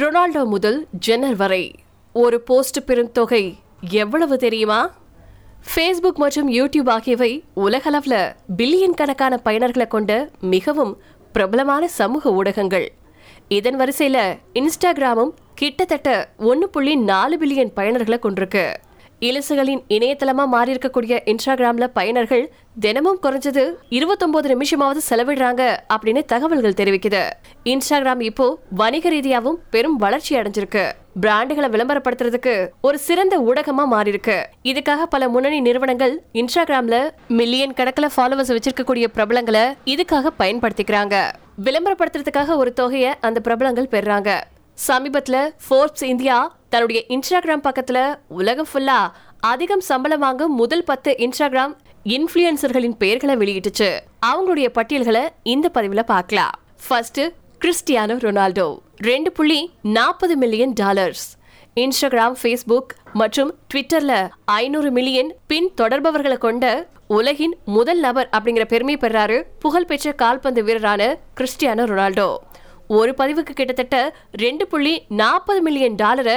Ronaldo முதல் Jenner வரை ஒரு போஸ்ட் பெறும் தொகை எவ்வளவு தெரியுமா? ஃபேஸ்புக் மற்றும் யூடியூப் ஆகியவை உலகளவில் பில்லியன் கணக்கான பயனர்களை கொண்ட மிகவும் பிரபலமான சமூக ஊடகங்கள். இதன் வரிசையில் இன்ஸ்டாகிராமும் கிட்டத்தட்ட ஒன்று புள்ளி நாலு பில்லியன் பயனர்களை கொண்டிருக்கு. இலசுகளின் இணையதளமா மாறி இருக்கக்கூடிய இன்ஸ்டாகிராம்ல பயனர்கள் தினமும் குறைஞ்சது இருபத்தொன்பது நிமிஷமாவது செலவிடுறாங்க அப்படின்னு தகவல்கள் தெரிவிக்குது. இன்ஸ்டாகிராம் இப்போ வணிக ரீதியாகவும் பெரும் வளர்ச்சி அடைஞ்சிருக்கு. பிராண்டுகளை விளம்பரப்படுத்துறதுக்கு ஒரு சிறந்த ஊடகமா மாறி இருக்கு இதுக்காக பல முன்னணி நிறுவனங்கள் இன்ஸ்டாகிராம்ல மில்லியன் கணக்கில் ஃபாலோவர்ஸ் வச்சிருக்கக்கூடிய பிரபலங்களை இதுக்காக பயன்படுத்திக்கிறாங்க. விளம்பரப்படுத்துறதுக்காக ஒரு தொகையை அந்த பிரபலங்கள் பெறுறாங்க. சமீபத்துல ஃபோர்ப்ஸ் இந்தியா தன்னுடைய இன்ஸ்டாகிராம் பக்கத்துல உலகம் ஃபுல்லா அதிகம் சம்பளம் வாங்கும் முதல் பத்து இன்ஸ்டாகிராம் இன்ஃப்ளூயன்சர்களின் பெயர்களை வெளியிட்டுச்சு. அவங்களுடைய பட்டியல்களை இந்த பதிவுல பார்க்கலாம். First Cristiano Ronaldo. ரெண்டு புள்ளி நாற்பது மில்லியன் டாலர்ஸ் இன்ஸ்டாகிராம் ஃபேஸ்புக் மற்றும் ட்விட்டர்ல ஐநூறு மில்லியன் பின் தொடர்பவர்களை கொண்ட உலகின் முதல் நபர் அப்படிங்கிற பெருமை பெறாரு புகழ்பெற்ற கால்பந்து வீரரான கிறிஸ்டியானோ ரொனால்டோ. ஒரு பதிவுக்கு கிட்டத்தட்ட ரெண்டு புள்ளி நாற்பது மில்லியன் டாலரை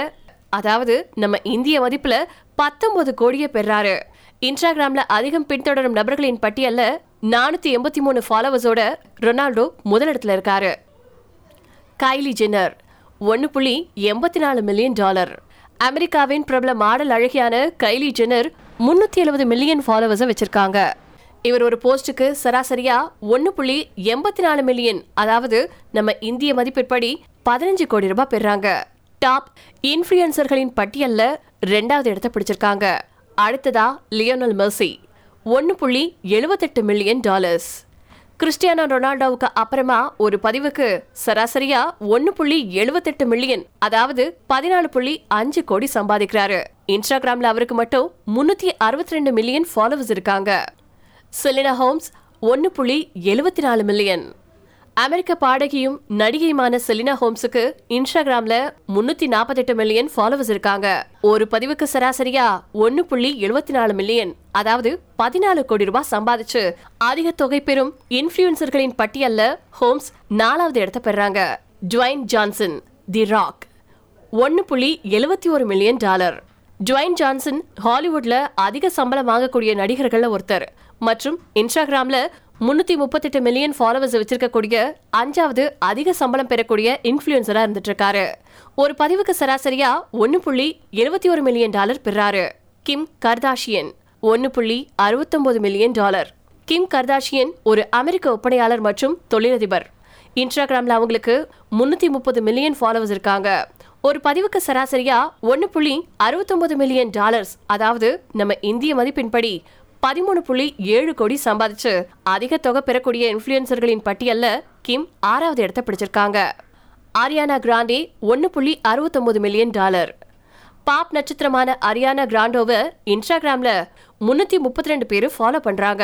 அதாவது நம்ம இந்திய மதிப்புல பத்தொன்பது கோடியை பெறாரு. இன்ஸ்டாகிராம்ல அதிகம் பின்தொடரும் நபர்களின் பட்டியல்ல நானூத்தி எண்பத்தி மூணு ஃபாலோவர்ஸோட ரொனால்டோ முதலிடத்துல இருக்காரு. கைலி ஜென்னர் ஒன்று புள்ளி எண்பத்தி நாலு மில்லியன் டாலர் அமெரிக்காவின் பிரபல மாடல் அழகியான கைலி ஜென்னர் முந்நூற்றி எழுபது மில்லியன் ஃபாலோவர்ஸை வச்சுருக்காங்க. இவர் ஒரு போஸ்ட்டுக்கு சராசரியாக ஒன்று புள்ளி எண்பத்தி நாலு மில்லியன் அதாவது நம்ம இந்திய மதிப்பின்படி பதினஞ்சு கோடி ரூபாய் பெறாங்க. டாப் இன்ஃப்ளூயன்சர்களின் பட்டியலில் ரெண்டாவது இடத்தை பிடிச்சிருக்காங்க. அடுத்ததா லியோனல் மெர்சி ஒன்று புள்ளி எழுபத்தெட்டு மில்லியன் டாலர்ஸ் கிறிஸ்டியானோ ரொனால்டோவுக்கு அப்புறமா ஒரு பதிவுக்கு சராசரியா ஒன்னு புள்ளி எழுபத்தெட்டு மில்லியன் அதாவது பதினாலு புள்ளி அஞ்சு கோடி சம்பாதிக்கிறாரு. இன்ஸ்டாகிராம்ல அவருக்கு மட்டும் முன்னூத்தி அறுபத்தி ரெண்டு மில்லியன் ஃபாலோவர்ஸ் இருக்காங்க. செலினா ஹோம்ஸ் ஒன்னு புள்ளி எழுபத்தி நாலு மில்லியன் அமெரிக்க பாடகியும் நடிகையுமான செலினா ஹோம்ஸுக்கு இன்ஸ்டாகிராம்ல முன்னூத்தி நாற்பத்தெட்டு மில்லியன் ஃபாலோவர்ஸ் இருக்காங்க. ஒரு பதிவுக்கு சராசரியா ஒன்னு புள்ளி எழுபத்தி நாலு மில்லியன் அதாவது பதினாலு கோடி ரூபாய் சம்பாதிச்சு அதிக தொகை பெறும் இன்ஃபுளுசர்களின் பட்டியல்ல ஹோம்ஸ் நாலாவது இடத்தை பெறாங்க. டுவைன் ஜான்சன் தி ராக் ஒன்னு புள்ளி எழுபத்தி ஒரு மில்லியன் டாலர். ஜுவைன் ஜான்சன் ஹாலிவுட்ல அதிக சம்பளம் வாங்கக்கூடிய நடிகர்கள்ல ஒருத்தர். மற்றும் இன்ஸ்டாகிராம்ல முன்னூத்தி முப்பத்தெட்டு மில்லியன் ஃபாலோவர்ஸ் வச்சிருக்கக்கூடிய அஞ்சாவது அதிக சம்பளம் பெறக்கூடிய இன்ஃபுளுசரா இருந்துட்டு இருக்காரு ஒரு பதிவுக்கு சராசரியா ஒன்னு புள்ளி எழுபத்தி ஒரு மில்லியன் டாலர் பெறாரு. கிம் கர்தாஷியன் ஒன்னு புள்ளி அறுபத்தொன்பது மில்லியன் டாலர். கிம் கர்தாஷியன் ஒரு அமெரிக்க ஒப்பனையாளர் மற்றும் தொழிலதிபர். இன்ஸ்டாகிராம்ல அவங்களுக்கு முன்னூத்தி முப்பது மில்லியன் ஃபாலோவர்ஸ் இருக்காங்க. ஒரு பதிவுக்கு சராசரியா ஒன்று புள்ளி அறுபத்தொன்பது மில்லியன் டாலர்ஸ் அதாவது நம்ம இந்திய மதிப்பின்படி பதிமூணு புள்ளி ஏழு கோடி சம்பாதிச்சு அதிக தொகை பெறக்கூடிய இன்ஃபுளுசர்களின் பட்டியல்ல கிம் ஆறாவது இடத்தை பிடிச்சிருக்காங்க. ஆரியானா கிராண்டே ஒன்று புள்ளி அறுபத்தொன்பது மில்லியன் டாலர் பாப் நட்சத்திரமான அரியானா கிராண்டோவை இன்ஸ்டாகிராமில் முன்னூற்றி முப்பத்தி ரெண்டு பேர் ஃபாலோ பண்ணுறாங்க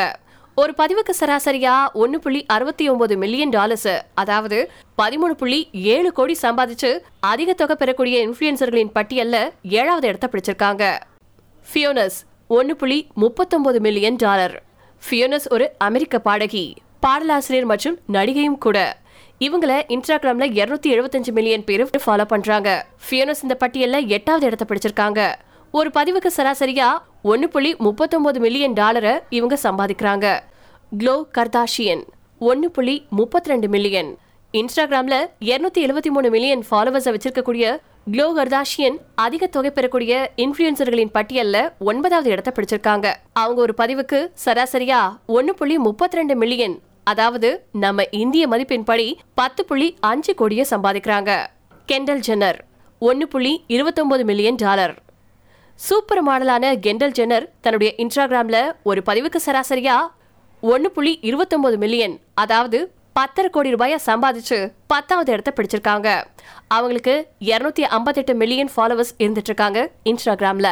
ஒரு பதிவுக்கு சராசரியா ஒன்னு புள்ளி அறுபத்தி ஒன்பது மில்லியன் டாலர்ஸ் அதாவது பதிமூணு புள்ளி ஏழு கோடி சம்பாதிச்சு அதிக தொகை பெறக்கூடிய இன்ஃபுளுசர்களின் பட்டியல்ல ஏழாவது இடத்த பிடிச்சிருக்காங்க. ஃபியோனஸ் ஒன்னு புள்ளி முப்பத்தொன்பது மில்லியன் டாலர் ஃபியோனஸ் ஒரு அமெரிக்க பாடகி பாடலாசிரியர் மற்றும் நடிகையும் கூட. இவங்கள இன்ஸ்டாகிராம்ல இருநூத்தி எழுபத்தஞ்சு மில்லியன் பேர் ஃபாலோ பண்றாங்க. ஃபியோனஸ் இந்த பட்டியல்ல எட்டாவது இடத்த பிடிச்சிருக்காங்க. ஒரு பதிவுக்கு சராசரியா ஒன்னு புள்ளி முப்பத்தொன்பது மில்லியன் டாலரை இவங்க சம்பாதிக்கிறாங்க. க்ளோ கர்தாஷியன் ஒன்னு புள்ளி முப்பத்தி ரெண்டு மில்லியன். இன்ஸ்டாகிராம்ல இருநூத்தி எழுபத்தி மூணு மில்லியன் ஃபாலோவர்ஸை வச்சிருக்கக்கூடிய க்ளோ கர்தாஷியன் அதிக தொகை பெறக்கூடிய இன்ஃப்ளூயன்சர்களின் பட்டியல்ல ஒன்பதாவது இடத்தை பிடிச்சிருக்காங்க. அவங்க ஒரு பதிவுக்கு சராசரியா ஒன்னு புள்ளி முப்பத்தி ரெண்டு மில்லியன் அதாவது நம்ம இந்திய மதிப்பின்படி பத்து புள்ளி அஞ்சு கோடியை சம்பாதிக்கிறாங்க. கெண்டல் ஜென்னர் ஒன்னு புள்ளி இருபத்தொன்பது மில்லியன் டாலர். சூப்பர் மாடலான கெண்டல் ஜென்னர் தன்னுடைய இன்ஸ்டாகிராமில் ஒரு பதிவுக்கு சராசரியா ஒன்னு புள்ளி இருபத்தொம்போது மில்லியன் அதாவது பத்தரை கோடி ரூபாயை சம்பாதிச்சு பத்தாவது இடத்த பிடிச்சிருக்காங்க. அவங்களுக்கு இரநூத்தி ஐம்பத்தெட்டு மில்லியன் ஃபாலோவர்ஸ் இருந்துட்டு இருக்காங்க இன்ஸ்டாகிராமில்.